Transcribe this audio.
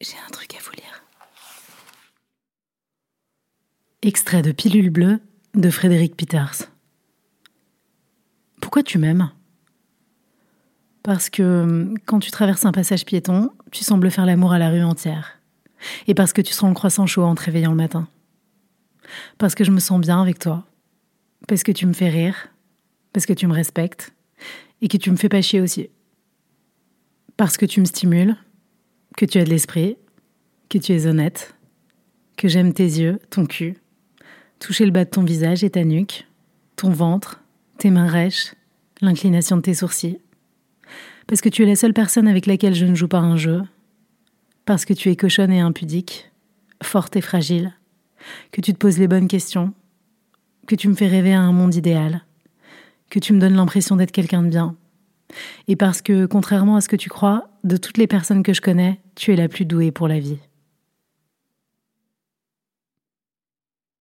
J'ai un truc à vous lire. Extrait de Pilule bleue de Frédéric Peters. Pourquoi tu m'aimes? Parce que quand tu traverses un passage piéton, tu sembles faire l'amour à la rue entière. Et parce que tu sens le croissant chaud en te réveillant le matin. Parce que je me sens bien avec toi. Parce que tu me fais rire. Parce que tu me respectes. Et que tu me fais pas chier aussi. Parce que tu me stimules que tu as de l'esprit, que tu es honnête, que j'aime tes yeux, ton cul, toucher le bas de ton visage et ta nuque, ton ventre, tes mains rêches, l'inclination de tes sourcils. Parce que tu es la seule personne avec laquelle je ne joue pas un jeu. Parce que tu es cochonne et impudique, forte et fragile. Que tu te poses les bonnes questions. Que tu me fais rêver à un monde idéal. Que tu me donnes l'impression d'être quelqu'un de bien et parce que, contrairement à ce que tu crois, de toutes les personnes que je connais, tu es la plus douée pour la vie.